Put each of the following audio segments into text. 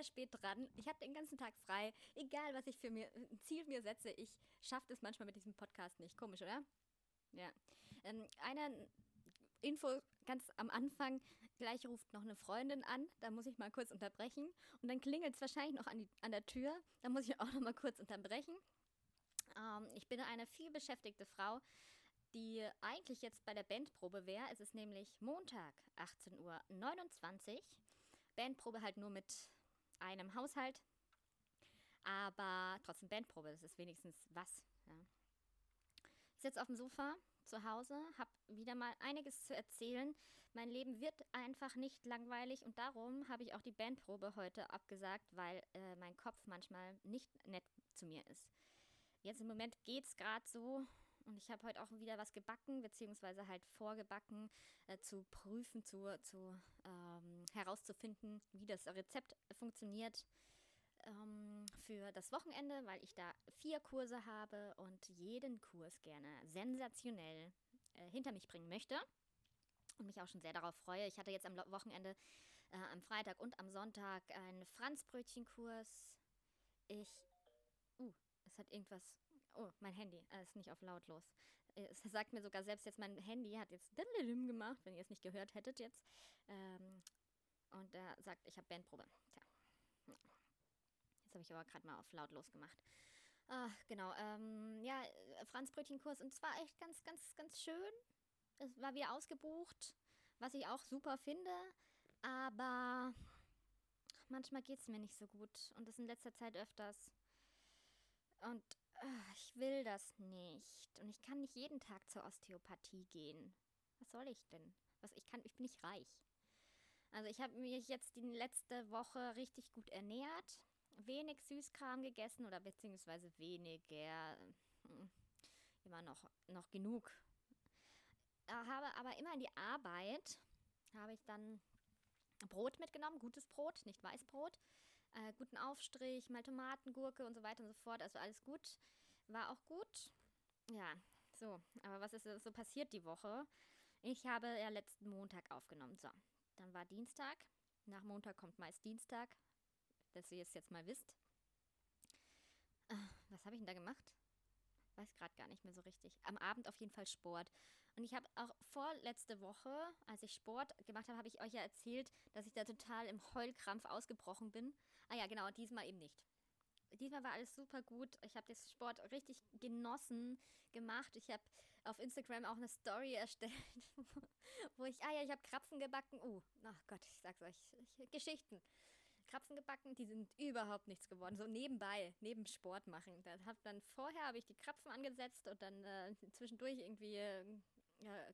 mega spät dran. Ich habe den ganzen Tag frei. Egal, was ich für mir, ein Ziel mir setze, ich schaffe das manchmal mit diesem Podcast nicht. Komisch, oder? Ja. Ähm, eine Info ganz am Anfang, gleich ruft noch eine Freundin an, da muss ich mal kurz unterbrechen. Und dann klingelt es wahrscheinlich noch an, die, an der Tür, da muss ich auch noch mal kurz unterbrechen. Ähm, ich bin eine viel beschäftigte Frau, die eigentlich jetzt bei der Bandprobe wäre. Es ist nämlich Montag, 18.29 Uhr. Bandprobe halt nur mit einem Haushalt, aber trotzdem Bandprobe, das ist wenigstens was. Ja. Ich sitze auf dem Sofa zu Hause, habe wieder mal einiges zu erzählen. Mein Leben wird einfach nicht langweilig und darum habe ich auch die Bandprobe heute abgesagt, weil äh, mein Kopf manchmal nicht nett zu mir ist. Jetzt im Moment geht es gerade so und ich habe heute auch wieder was gebacken, beziehungsweise halt vorgebacken, äh, zu prüfen, zu, zu ähm, herauszufinden, wie das Rezept funktioniert ähm, für das Wochenende, weil ich da vier Kurse habe und jeden Kurs gerne sensationell äh, hinter mich bringen möchte und mich auch schon sehr darauf freue. Ich hatte jetzt am Wochenende, äh, am Freitag und am Sonntag einen Franzbrötchenkurs. Ich, uh, es hat irgendwas, oh, mein Handy, äh, ist nicht auf lautlos. Es sagt mir sogar selbst jetzt, mein Handy hat jetzt gemacht, wenn ihr es nicht gehört hättet jetzt. Ähm, und er sagt, ich habe Bandprobe. Tja. Jetzt habe ich aber gerade mal auf lautlos gemacht. Ach, genau. Ähm, ja, Franzbrötchenkurs. Und zwar echt ganz, ganz, ganz schön. Es war wie ausgebucht, was ich auch super finde. Aber manchmal geht es mir nicht so gut. Und das in letzter Zeit öfters. Und äh, ich will das nicht. Und ich kann nicht jeden Tag zur Osteopathie gehen. Was soll ich denn? Was, ich, kann, ich bin nicht reich. Also ich habe mich jetzt die letzte Woche richtig gut ernährt wenig Süßkram gegessen oder beziehungsweise weniger, hm, immer noch, noch genug. Äh, habe aber immer in die Arbeit, habe ich dann Brot mitgenommen, gutes Brot, nicht Weißbrot, äh, guten Aufstrich, mal Tomaten, Gurke und so weiter und so fort, also alles gut, war auch gut. Ja, so, aber was ist so passiert die Woche? Ich habe ja letzten Montag aufgenommen, so, dann war Dienstag, nach Montag kommt meist Dienstag, dass ihr es jetzt mal wisst. Äh, was habe ich denn da gemacht? Weiß gerade gar nicht mehr so richtig. Am Abend auf jeden Fall Sport. Und ich habe auch vorletzte Woche, als ich Sport gemacht habe, habe ich euch ja erzählt, dass ich da total im Heulkrampf ausgebrochen bin. Ah ja, genau, diesmal eben nicht. Diesmal war alles super gut. Ich habe den Sport richtig genossen gemacht. Ich habe auf Instagram auch eine Story erstellt, wo ich, ah ja, ich habe Krapfen gebacken. Oh, ach Gott, ich sag's euch, ich, Geschichten. Krapfen gebacken, die sind überhaupt nichts geworden. So nebenbei, neben Sport machen. Da hab dann vorher habe ich die Krapfen angesetzt und dann äh, zwischendurch irgendwie äh,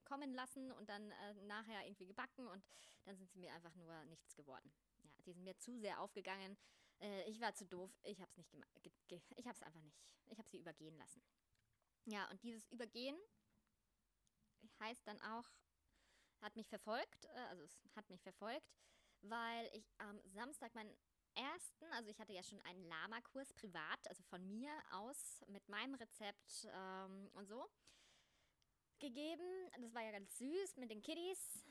kommen lassen und dann äh, nachher irgendwie gebacken und dann sind sie mir einfach nur nichts geworden. Ja, die sind mir zu sehr aufgegangen. Äh, ich war zu doof. Ich habe es nicht gemacht. Ich habe es einfach nicht. Ich habe sie übergehen lassen. Ja, und dieses Übergehen heißt dann auch, hat mich verfolgt, äh, also es hat mich verfolgt, weil ich am Samstag meinen ersten, also ich hatte ja schon einen Lama-Kurs privat, also von mir aus mit meinem Rezept ähm, und so gegeben. Das war ja ganz süß mit den Kiddies.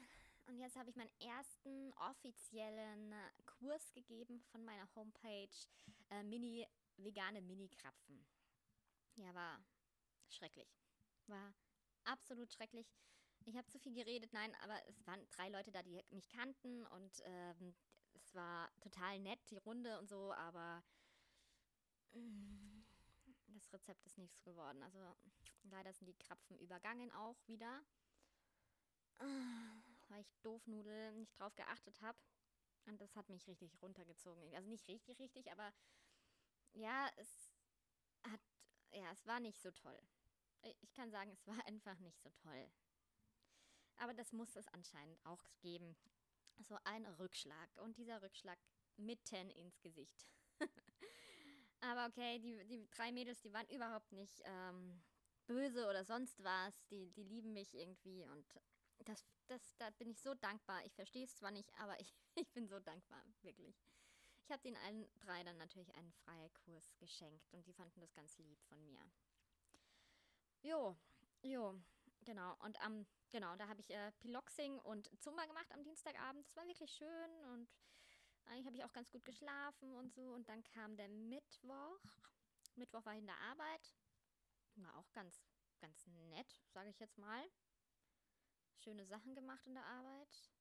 Und jetzt habe ich meinen ersten offiziellen Kurs gegeben von meiner Homepage äh, Mini vegane Mini-Krapfen. Ja, war schrecklich. War absolut schrecklich. Ich habe zu viel geredet, nein, aber es waren drei Leute da, die mich kannten und ähm, es war total nett, die Runde und so, aber mm, das Rezept ist nichts geworden. Also leider sind die Krapfen übergangen auch wieder, weil ich Doofnudel nicht drauf geachtet habe. Und das hat mich richtig runtergezogen. Also nicht richtig, richtig, aber ja, es hat, ja, es war nicht so toll. Ich kann sagen, es war einfach nicht so toll. Aber das muss es anscheinend auch geben. So ein Rückschlag. Und dieser Rückschlag mitten ins Gesicht. Aber okay, die, die drei Mädels, die waren überhaupt nicht ähm, böse oder sonst was. Die, die lieben mich irgendwie und das, das, da bin ich so dankbar. Ich verstehe es zwar nicht, aber ich, ich bin so dankbar, wirklich. Ich habe den allen drei dann natürlich einen Freikurs geschenkt und die fanden das ganz lieb von mir. Jo, jo, genau. Und am Genau, da habe ich äh, Piloxing und Zumba gemacht am Dienstagabend. Das war wirklich schön und Eigentlich habe ich auch ganz gut geschlafen und so. Und dann kam der Mittwoch. Mittwoch war ich in der Arbeit. War auch ganz, ganz nett, sage ich jetzt mal. Schöne Sachen gemacht in der Arbeit.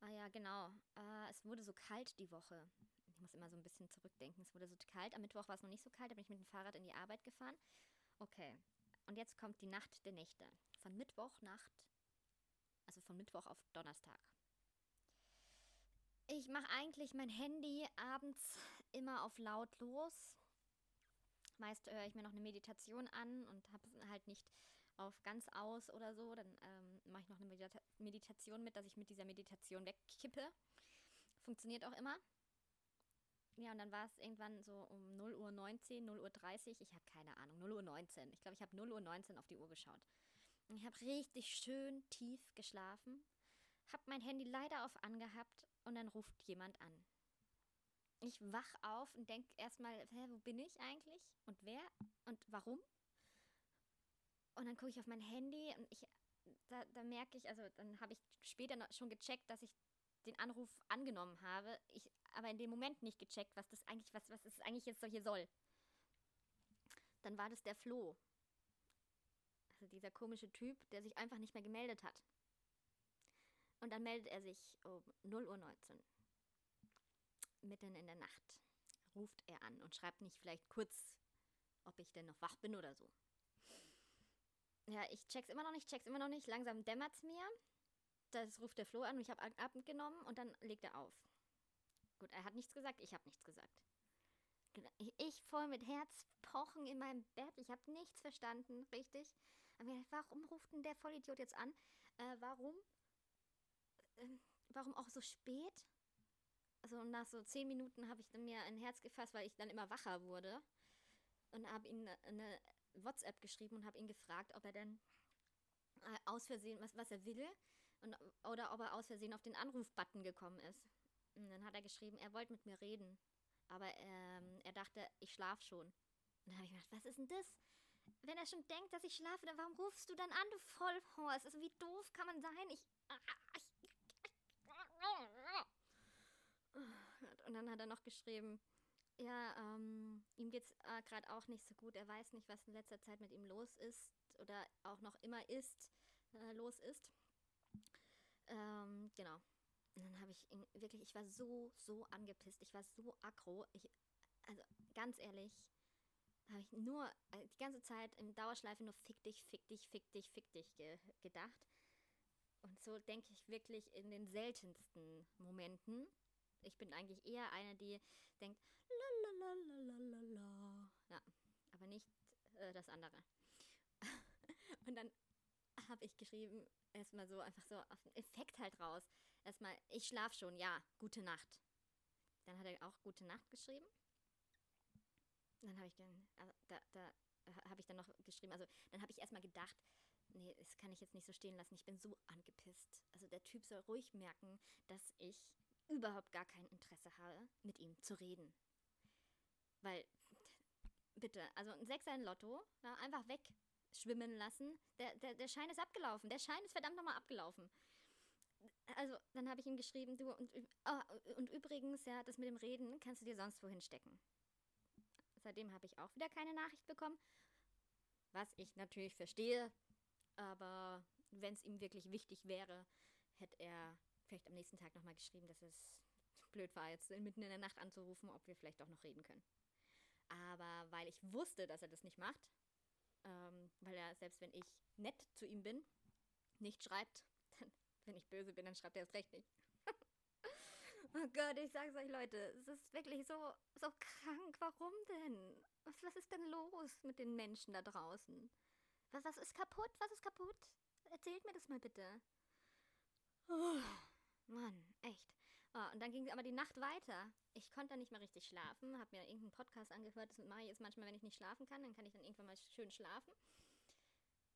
Ah ja, genau. Äh, es wurde so kalt die Woche. Ich muss immer so ein bisschen zurückdenken. Es wurde so kalt. Am Mittwoch war es noch nicht so kalt. Da bin ich mit dem Fahrrad in die Arbeit gefahren. Okay. Und jetzt kommt die Nacht der Nächte. Von Mittwochnacht, also von Mittwoch auf Donnerstag. Ich mache eigentlich mein Handy abends immer auf lautlos. Meist höre ich mir noch eine Meditation an und habe es halt nicht auf ganz aus oder so. Dann ähm, mache ich noch eine Medita Meditation mit, dass ich mit dieser Meditation wegkippe. Funktioniert auch immer. Ja, und dann war es irgendwann so um 0 Uhr 19, 0 Uhr 30. Ich habe keine Ahnung, 0 Uhr 19. Ich glaube, ich habe 0 Uhr 19 auf die Uhr geschaut. Ich habe richtig schön tief geschlafen, habe mein Handy leider auf angehabt und dann ruft jemand an. Ich wach auf und denke erstmal, wo bin ich eigentlich? Und wer? Und warum? Und dann gucke ich auf mein Handy und ich, da, da merke ich, also dann habe ich später schon gecheckt, dass ich den Anruf angenommen habe, ich aber in dem Moment nicht gecheckt, was das eigentlich, was, was es eigentlich jetzt so hier soll. Dann war das der Flo. Also dieser komische Typ, der sich einfach nicht mehr gemeldet hat. Und dann meldet er sich um 0 Uhr 19. Mitten in der Nacht ruft er an und schreibt nicht vielleicht kurz, ob ich denn noch wach bin oder so. Ja, ich check's immer noch nicht, check's immer noch nicht. Langsam dämmert's mir. Das ruft der Flo an und ich habe abgenommen und dann legt er auf. Gut, er hat nichts gesagt, ich habe nichts gesagt. Genau, ich voll mit Herzpochen in meinem Bett, ich habe nichts verstanden, richtig? Warum ruft denn der Vollidiot jetzt an? Äh, warum ähm, warum auch so spät? Also nach so zehn Minuten habe ich mir ein Herz gefasst, weil ich dann immer wacher wurde. Und habe ihm eine WhatsApp geschrieben und habe ihn gefragt, ob er denn äh, aus Versehen, was, was er will, und, oder ob er aus Versehen auf den Anrufbutton gekommen ist. Und dann hat er geschrieben, er wollte mit mir reden. Aber ähm, er dachte, ich schlafe schon. Und dann habe ich gedacht, was ist denn das? Wenn er schon denkt, dass ich schlafe, dann warum rufst du dann an, du Vollhorst? Also wie doof kann man sein? Ich, ah, und dann hat er noch geschrieben, ja, ähm, ihm geht es äh, gerade auch nicht so gut. Er weiß nicht, was in letzter Zeit mit ihm los ist oder auch noch immer ist, äh, los ist. Ähm, genau. Und dann habe ich ihn wirklich, ich war so, so angepisst. Ich war so aggro. Ich, also ganz ehrlich, habe ich nur äh, die ganze Zeit im Dauerschleife nur fick dich, fick dich, fick dich, fick dich ge gedacht. Und so denke ich wirklich in den seltensten Momenten. Ich bin eigentlich eher eine, die denkt, la la la la la la. Ja, aber nicht äh, das andere. Und dann habe ich geschrieben, erstmal so einfach so auf den Effekt halt raus. Erstmal, ich schlaf schon, ja, gute Nacht. Dann hat er auch gute Nacht geschrieben. Dann habe ich dann, also da, da habe ich dann noch geschrieben, also dann habe ich erstmal gedacht, nee, das kann ich jetzt nicht so stehen lassen. Ich bin so angepisst. Also der Typ soll ruhig merken, dass ich überhaupt gar kein Interesse habe, mit ihm zu reden. Weil, bitte, also ein Sechser in Lotto, na, einfach wegschwimmen lassen. Der, der, der Schein ist abgelaufen. Der Schein ist verdammt nochmal abgelaufen. Also, dann habe ich ihm geschrieben, du, und, oh, und übrigens, ja, das mit dem Reden kannst du dir sonst wohin stecken. Seitdem habe ich auch wieder keine Nachricht bekommen. Was ich natürlich verstehe, aber wenn es ihm wirklich wichtig wäre, hätte er vielleicht am nächsten Tag nochmal geschrieben, dass es blöd war, jetzt mitten in der Nacht anzurufen, ob wir vielleicht auch noch reden können. Aber weil ich wusste, dass er das nicht macht, ähm, weil er, selbst wenn ich nett zu ihm bin, nicht schreibt, dann, wenn ich böse bin, dann schreibt er es recht nicht. Oh Gott, ich sag's euch, Leute, es ist wirklich so, so krank. Warum denn? Was, was ist denn los mit den Menschen da draußen? Was, was ist kaputt? Was ist kaputt? Erzählt mir das mal bitte. Oh, Mann, echt. Oh, und dann ging aber die Nacht weiter. Ich konnte dann nicht mehr richtig schlafen, habe mir irgendeinen Podcast angehört. Das mache ich jetzt manchmal, wenn ich nicht schlafen kann. Dann kann ich dann irgendwann mal schön schlafen.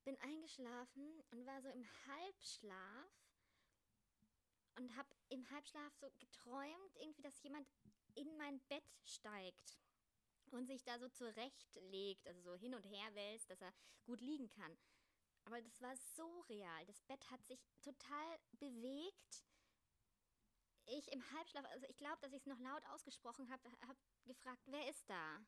Bin eingeschlafen und war so im Halbschlaf und habe im Halbschlaf so geträumt, irgendwie, dass jemand in mein Bett steigt und sich da so zurechtlegt, also so hin und her wälzt, dass er gut liegen kann. Aber das war so real. Das Bett hat sich total bewegt. ich im Halbschlaf, also ich glaube, dass ich es noch laut ausgesprochen habe, habe gefragt, wer ist da?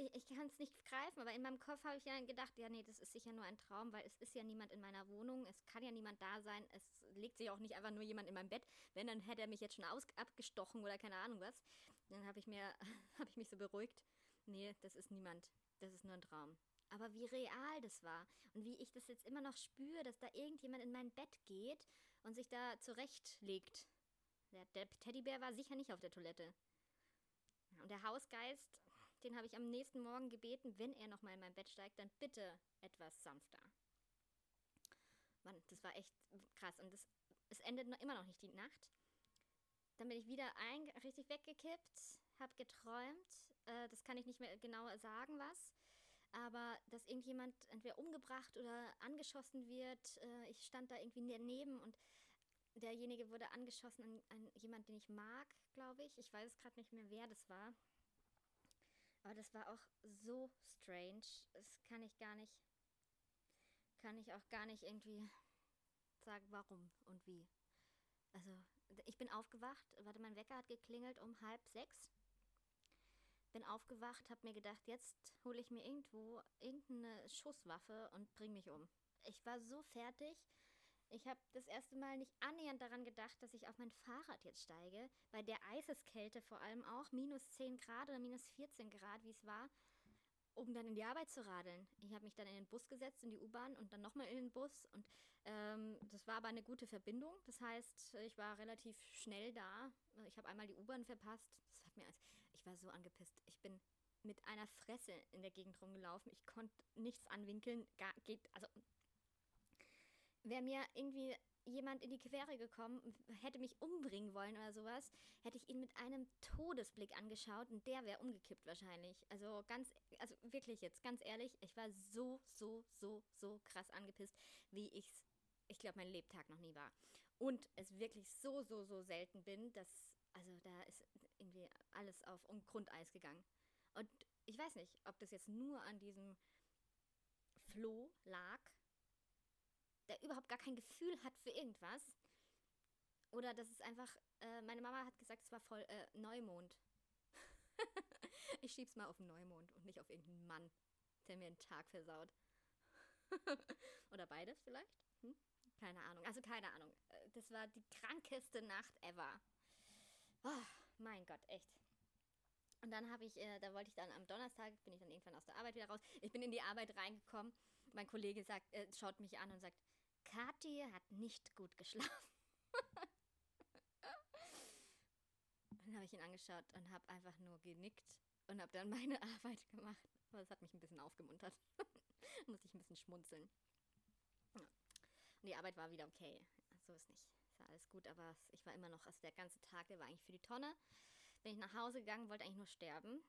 Ich, ich kann es nicht greifen, aber in meinem Kopf habe ich ja gedacht, ja, nee, das ist sicher nur ein Traum, weil es ist ja niemand in meiner Wohnung, es kann ja niemand da sein, es legt sich auch nicht einfach nur jemand in meinem Bett. Wenn, dann hätte er mich jetzt schon aus abgestochen oder keine Ahnung was. Dann habe ich mir, habe ich mich so beruhigt. Nee, das ist niemand. Das ist nur ein Traum. Aber wie real das war und wie ich das jetzt immer noch spüre, dass da irgendjemand in mein Bett geht und sich da zurechtlegt. Der, der Teddybär war sicher nicht auf der Toilette. Und der Hausgeist, den habe ich am nächsten Morgen gebeten, wenn er nochmal in mein Bett steigt, dann bitte etwas sanfter. Mann, das war echt krass. Und das, es endet noch, immer noch nicht die Nacht. Dann bin ich wieder ein, richtig weggekippt, habe geträumt. Äh, das kann ich nicht mehr genau sagen, was. Aber dass irgendjemand entweder umgebracht oder angeschossen wird. Äh, ich stand da irgendwie daneben und derjenige wurde angeschossen an, an jemand, den ich mag, glaube ich. Ich weiß gerade nicht mehr, wer das war. Aber das war auch so strange. Das kann ich gar nicht, kann ich auch gar nicht irgendwie sagen, warum und wie. Also, ich bin aufgewacht, warte, mein Wecker hat geklingelt um halb sechs. Bin aufgewacht, hab mir gedacht, jetzt hole ich mir irgendwo irgendeine Schusswaffe und bring mich um. Ich war so fertig. Ich habe das erste Mal nicht annähernd daran gedacht, dass ich auf mein Fahrrad jetzt steige, bei der Eiseskälte vor allem auch, minus 10 Grad oder minus 14 Grad, wie es war, um dann in die Arbeit zu radeln. Ich habe mich dann in den Bus gesetzt, in die U-Bahn und dann nochmal in den Bus und ähm, das war aber eine gute Verbindung. Das heißt, ich war relativ schnell da. Ich habe einmal die U-Bahn verpasst. Das hat mir als, ich war so angepisst. Ich bin mit einer Fresse in der Gegend rumgelaufen. Ich konnte nichts anwinkeln. Gar, geht, also wäre mir irgendwie jemand in die Quere gekommen, hätte mich umbringen wollen oder sowas, hätte ich ihn mit einem Todesblick angeschaut und der wäre umgekippt wahrscheinlich. Also ganz, also wirklich jetzt, ganz ehrlich, ich war so, so, so, so krass angepisst, wie ich es, ich glaube, mein Lebtag noch nie war. Und es wirklich so, so, so selten bin, dass, also da ist irgendwie alles auf Grundeis gegangen. Und ich weiß nicht, ob das jetzt nur an diesem Floh lag, der überhaupt gar kein Gefühl hat für irgendwas. Oder das ist einfach, äh, meine Mama hat gesagt, es war voll äh, Neumond. ich schieb's mal auf den Neumond und nicht auf irgendeinen Mann, der mir einen Tag versaut. Oder beides vielleicht? Hm? Keine Ahnung. Also keine Ahnung. Äh, das war die krankeste Nacht ever. Oh, mein Gott, echt. Und dann habe ich, äh, da wollte ich dann am Donnerstag, bin ich dann irgendwann aus der Arbeit wieder raus. Ich bin in die Arbeit reingekommen. Mein Kollege sagt, äh, schaut mich an und sagt, Kathi hat nicht gut geschlafen. dann habe ich ihn angeschaut und habe einfach nur genickt und habe dann meine Arbeit gemacht. Das hat mich ein bisschen aufgemuntert. Muss ich ein bisschen schmunzeln. Und die Arbeit war wieder okay. So ist nicht. Ist ja alles gut, aber ich war immer noch, also der ganze Tag, der war eigentlich für die Tonne. Bin ich nach Hause gegangen, wollte eigentlich nur sterben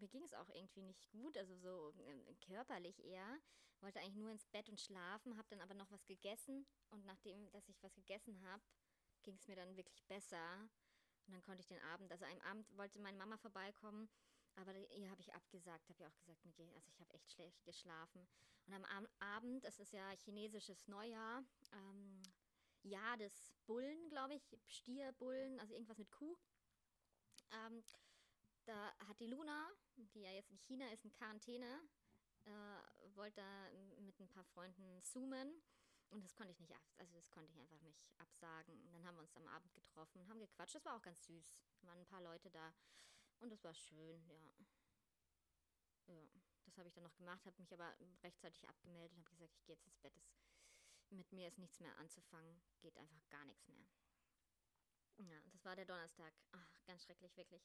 mir ging es auch irgendwie nicht gut, also so äh, körperlich eher. Wollte eigentlich nur ins Bett und schlafen, habe dann aber noch was gegessen und nachdem, dass ich was gegessen habe, ging es mir dann wirklich besser. Und dann konnte ich den Abend, also am Abend wollte meine Mama vorbeikommen, aber ihr habe ich abgesagt, habe ja auch gesagt, also ich habe echt schlecht geschlafen. Und am Abend, das ist ja chinesisches Neujahr, ähm, Jahr des Bullen, glaube ich, Stierbullen, also irgendwas mit Kuh. Ähm, da hat die Luna, die ja jetzt in China ist, in Quarantäne, äh, wollte da mit ein paar Freunden zoomen. Und das konnte ich nicht, also das konnte ich einfach nicht absagen. Und dann haben wir uns am Abend getroffen und haben gequatscht. Das war auch ganz süß. Da waren ein paar Leute da. Und das war schön, ja. Ja, das habe ich dann noch gemacht, habe mich aber rechtzeitig abgemeldet und habe gesagt, ich gehe jetzt ins Bett. Das, mit mir ist nichts mehr anzufangen. Geht einfach gar nichts mehr. Ja, das war der Donnerstag. Ach, ganz schrecklich, wirklich.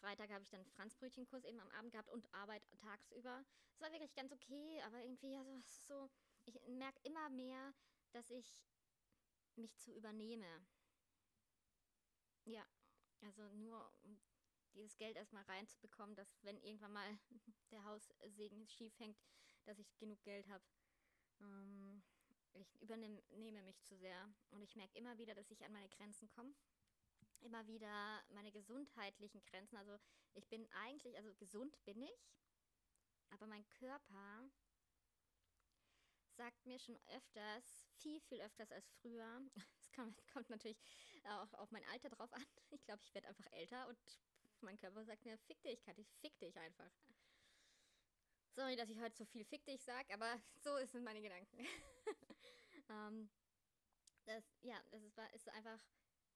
Freitag habe ich dann Franzbrötchenkurs eben am Abend gehabt und Arbeit tagsüber. Es war wirklich ganz okay, aber irgendwie ja so, so ich merke immer mehr, dass ich mich zu übernehme. Ja, also nur um dieses Geld erstmal reinzubekommen, dass wenn irgendwann mal der Haussegen schief hängt, dass ich genug Geld habe. Ähm, ich übernehme mich zu sehr und ich merke immer wieder, dass ich an meine Grenzen komme immer wieder meine gesundheitlichen Grenzen. Also ich bin eigentlich, also gesund bin ich, aber mein Körper sagt mir schon öfters, viel, viel öfters als früher, es kommt, natürlich auch auf mein Alter drauf an. Ich glaube, ich werde einfach älter und mein Körper sagt mir, fick dich, Kathi, fick dich einfach. Sorry, dass ich heute so viel fick dich sage, aber so sind meine Gedanken. ähm, das, ja, das ist, ist einfach,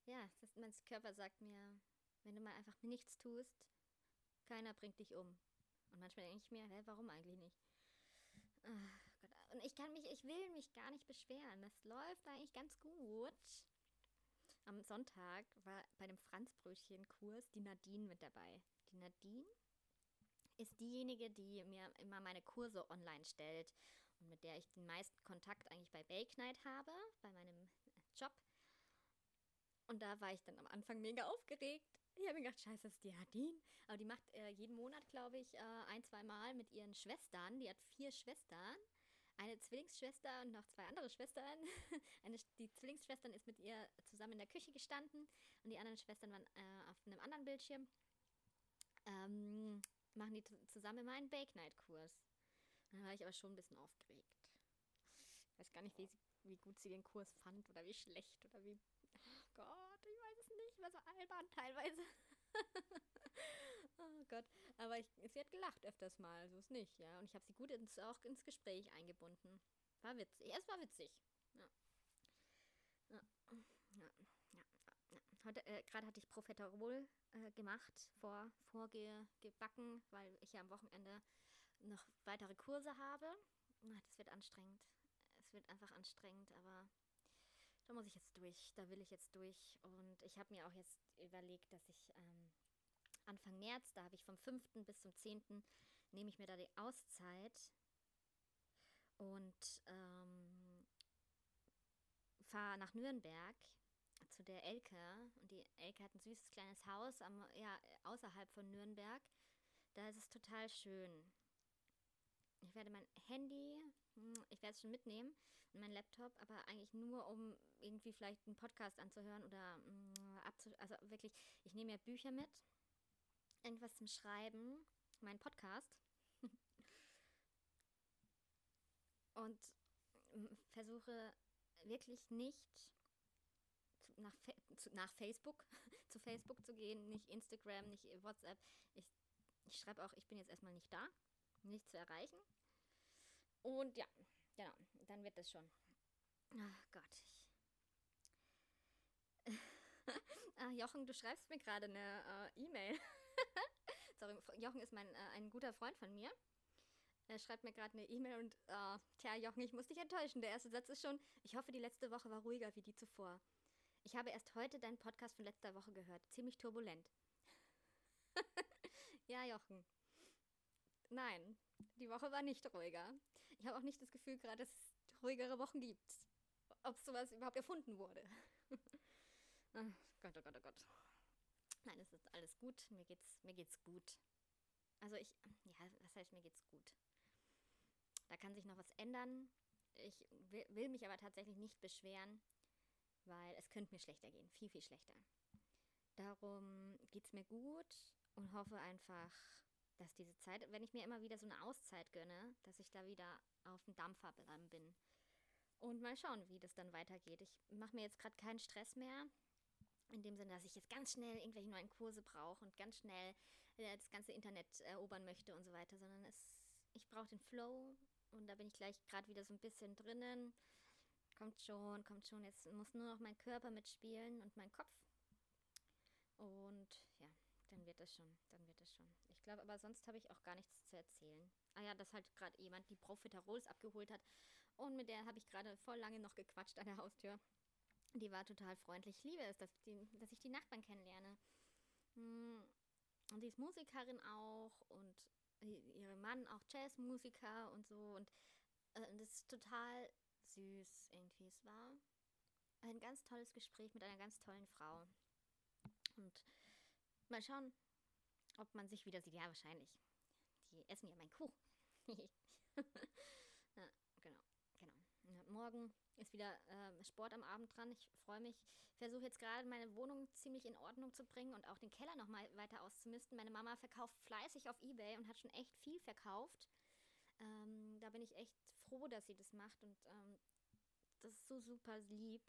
ja, das, mein Körper sagt mir, wenn du mal einfach nichts tust, keiner bringt dich um. Und manchmal denke ich mir, hä, warum eigentlich nicht? Oh. Und ich kann mich, ich will mich gar nicht beschweren. Das läuft eigentlich ganz gut. Am Sonntag war bei dem Franzbrötchen-Kurs die Nadine mit dabei. Die Nadine ist diejenige, die mir immer meine Kurse online stellt und mit der ich den meisten Kontakt eigentlich bei Bake Night habe, bei meinem Job. Und da war ich dann am Anfang mega aufgeregt. Ich habe mir gedacht, scheiße, ist die Nadine. Aber die macht äh, jeden Monat, glaube ich, äh, ein, zwei Mal mit ihren Schwestern. Die hat vier Schwestern. Eine Zwillingsschwester und noch zwei andere Schwestern. Eine, die Zwillingsschwestern ist mit ihr zusammen in der Küche gestanden und die anderen Schwestern waren äh, auf einem anderen Bildschirm. Ähm, machen die zusammen immer einen Bake Night Kurs. Dann war ich aber schon ein bisschen aufgeregt. Ich weiß gar nicht, wie, sie, wie gut sie den Kurs fand oder wie schlecht oder wie. Gott, ich weiß es nicht. War so albern teilweise. oh Gott. Aber ich, sie hat gelacht öfters mal, so ist nicht, ja. Und ich habe sie gut ins, auch ins Gespräch eingebunden. War witzig. Es war witzig. Ja. Ja. Ja. ja. ja. Heute, äh, gerade hatte ich Profiterol äh, gemacht, vor, vorgebacken, weil ich ja am Wochenende noch weitere Kurse habe. Das wird anstrengend. Es wird einfach anstrengend, aber da muss ich jetzt durch. Da will ich jetzt durch. Und ich habe mir auch jetzt überlegt, dass ich ähm, Anfang März, da habe ich vom 5. bis zum 10. nehme ich mir da die Auszeit und ähm, fahre nach Nürnberg zu der Elke. Und die Elke hat ein süßes kleines Haus am, ja, außerhalb von Nürnberg. Da ist es total schön. Ich werde mein Handy, hm, ich werde es schon mitnehmen, und mein Laptop, aber eigentlich nur, um irgendwie vielleicht einen Podcast anzuhören oder mm, abzu... Also wirklich, ich nehme ja Bücher mit, irgendwas zum Schreiben, mein Podcast. und mm, versuche wirklich nicht nach, zu, nach Facebook, zu Facebook zu gehen, nicht Instagram, nicht WhatsApp. Ich, ich schreibe auch, ich bin jetzt erstmal nicht da, nicht zu erreichen. Und ja, genau, dann wird das schon. Ach Gott. ah, Jochen, du schreibst mir gerade eine äh, E-Mail. Sorry, Jochen ist mein, äh, ein guter Freund von mir. Er schreibt mir gerade eine E-Mail und, äh, tja, Jochen, ich muss dich enttäuschen. Der erste Satz ist schon, ich hoffe, die letzte Woche war ruhiger wie die zuvor. Ich habe erst heute deinen Podcast von letzter Woche gehört. Ziemlich turbulent. ja, Jochen. Nein, die Woche war nicht ruhiger. Ich habe auch nicht das Gefühl gerade, dass es ruhigere Wochen gibt. Ob sowas überhaupt erfunden wurde. oh Gott, oh Gott, oh Gott. Nein, es ist alles gut. Mir geht's, mir geht's gut. Also ich, ja, was heißt mir geht's gut? Da kann sich noch was ändern. Ich will, will mich aber tatsächlich nicht beschweren weil es könnte mir schlechter gehen, viel, viel schlechter. Darum geht es mir gut und hoffe einfach, dass diese Zeit, wenn ich mir immer wieder so eine Auszeit gönne, dass ich da wieder auf dem Dampfer bin. Und mal schauen, wie das dann weitergeht. Ich mache mir jetzt gerade keinen Stress mehr. In dem Sinne, dass ich jetzt ganz schnell irgendwelche neuen Kurse brauche und ganz schnell äh, das ganze Internet erobern möchte und so weiter, sondern es, ich brauche den Flow und da bin ich gleich gerade wieder so ein bisschen drinnen kommt schon, kommt schon. Jetzt muss nur noch mein Körper mitspielen und mein Kopf. Und dann wird das schon, dann wird das schon. Ich glaube, aber sonst habe ich auch gar nichts zu erzählen. Ah ja, dass halt gerade jemand die Profiterols abgeholt hat. Und mit der habe ich gerade voll lange noch gequatscht an der Haustür. Die war total freundlich. Ich liebe es, dass, die, dass ich die Nachbarn kennenlerne. Hm, und sie ist Musikerin auch und ihr Mann auch Jazzmusiker und so. Und äh, das ist total süß irgendwie. Es war ein ganz tolles Gespräch mit einer ganz tollen Frau. Und mal schauen, ob man sich wieder sieht. Ja, wahrscheinlich. Die essen ja meinen Kuchen. ja, genau, genau. Morgen ist wieder äh, Sport am Abend dran. Ich freue mich. Ich versuche jetzt gerade meine Wohnung ziemlich in Ordnung zu bringen und auch den Keller nochmal weiter auszumisten. Meine Mama verkauft fleißig auf Ebay und hat schon echt viel verkauft. Ähm, da bin ich echt froh, dass sie das macht und ähm, das ist so super lieb.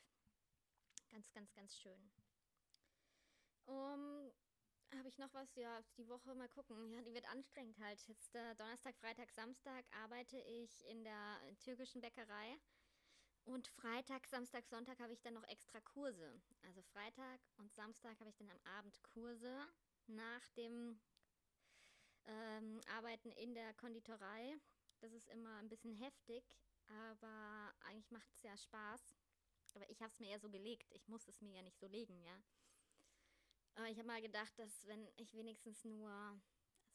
Ganz, ganz, ganz schön. Um, habe ich noch was? Ja, die Woche mal gucken. Ja, die wird anstrengend halt. Jetzt äh, Donnerstag, Freitag, Samstag arbeite ich in der türkischen Bäckerei. Und Freitag, Samstag, Sonntag habe ich dann noch extra Kurse. Also Freitag und Samstag habe ich dann am Abend Kurse nach dem ähm, Arbeiten in der Konditorei. Das ist immer ein bisschen heftig, aber eigentlich macht es ja Spaß. Aber ich habe es mir eher so gelegt. Ich muss es mir ja nicht so legen, ja. Aber ich habe mal gedacht, dass wenn ich wenigstens nur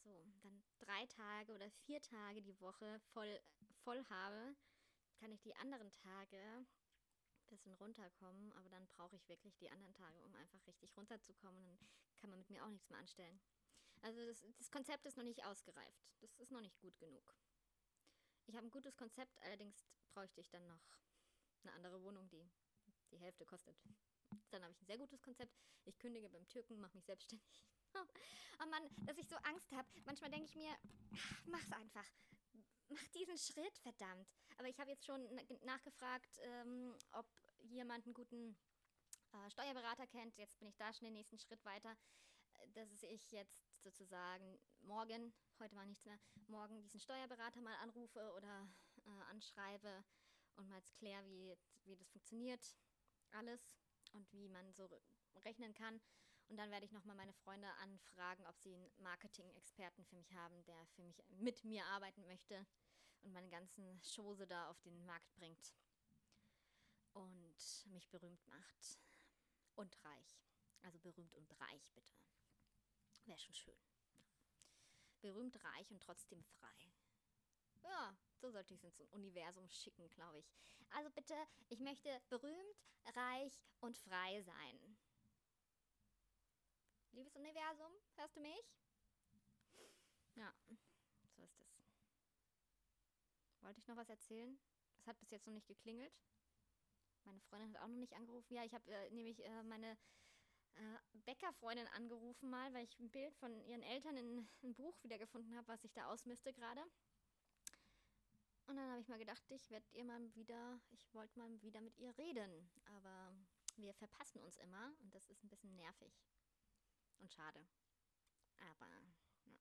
so dann drei Tage oder vier Tage die Woche voll, voll habe, kann ich die anderen Tage ein bisschen runterkommen. Aber dann brauche ich wirklich die anderen Tage, um einfach richtig runterzukommen. Dann kann man mit mir auch nichts mehr anstellen. Also das, das Konzept ist noch nicht ausgereift. Das ist noch nicht gut genug. Ich habe ein gutes Konzept, allerdings bräuchte ich dann noch eine andere Wohnung, die die Hälfte kostet. Dann habe ich ein sehr gutes Konzept. Ich kündige beim Türken, mache mich selbstständig. Oh Mann, dass ich so Angst habe. Manchmal denke ich mir, mach's einfach. Mach diesen Schritt, verdammt. Aber ich habe jetzt schon nachgefragt, ähm, ob jemand einen guten äh, Steuerberater kennt. Jetzt bin ich da schon den nächsten Schritt weiter, dass ich jetzt sozusagen morgen, heute war nichts mehr, morgen diesen Steuerberater mal anrufe oder äh, anschreibe und mal kläre, wie, wie das funktioniert, alles und wie man so rechnen kann. Und dann werde ich nochmal meine Freunde anfragen, ob sie einen Marketing-Experten für mich haben, der für mich mit mir arbeiten möchte und meine ganzen Chose da auf den Markt bringt und mich berühmt macht und reich. Also berühmt und reich, bitte. Wäre schon schön. Berühmt, reich und trotzdem frei. Ja, so sollte ich es ins Universum schicken, glaube ich. Also bitte, ich möchte berühmt, reich und frei sein. Liebes Universum, hörst du mich? Ja, so ist es. Wollte ich noch was erzählen? Es hat bis jetzt noch nicht geklingelt. Meine Freundin hat auch noch nicht angerufen. Ja, ich habe äh, nämlich äh, meine äh, Bäckerfreundin angerufen mal, weil ich ein Bild von ihren Eltern in ein Buch wiedergefunden habe, was ich da ausmiste gerade. Und dann habe ich mal gedacht, ich werde ihr mal wieder, ich wollte mal wieder mit ihr reden. Aber wir verpassen uns immer und das ist ein bisschen nervig. Und schade. Aber, ja.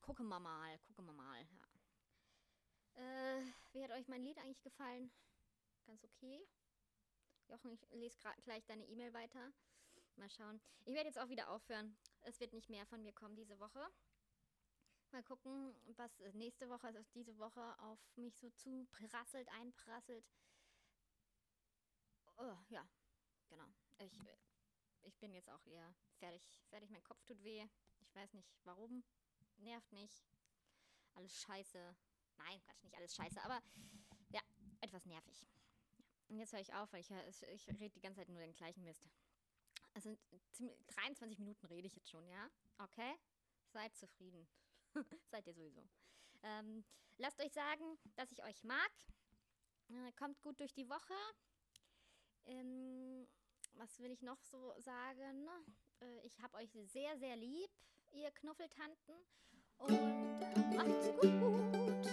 Gucken wir mal, gucken wir mal, ja. Äh, wie hat euch mein Lied eigentlich gefallen? Ganz okay. Jochen, ich lese gleich deine E-Mail weiter. Mal schauen. Ich werde jetzt auch wieder aufhören. Es wird nicht mehr von mir kommen diese Woche. Mal gucken, was nächste Woche, also diese Woche auf mich so zuprasselt, einprasselt. Oh, ja, genau. Ich, ich bin jetzt auch eher fertig. Fertig, mein Kopf tut weh. Ich weiß nicht warum. Nervt mich. Alles scheiße. Nein, Quatsch, nicht alles scheiße, aber ja, etwas nervig. Und jetzt höre ich auf, weil ich, ich rede die ganze Zeit nur den gleichen Mist. Also 23 Minuten rede ich jetzt schon, ja? Okay? Seid zufrieden. Seid ihr sowieso. Ähm, lasst euch sagen, dass ich euch mag. Äh, kommt gut durch die Woche. Ähm, was will ich noch so sagen? Äh, ich habe euch sehr, sehr lieb, ihr Knuffeltanten. Und äh, macht's gut.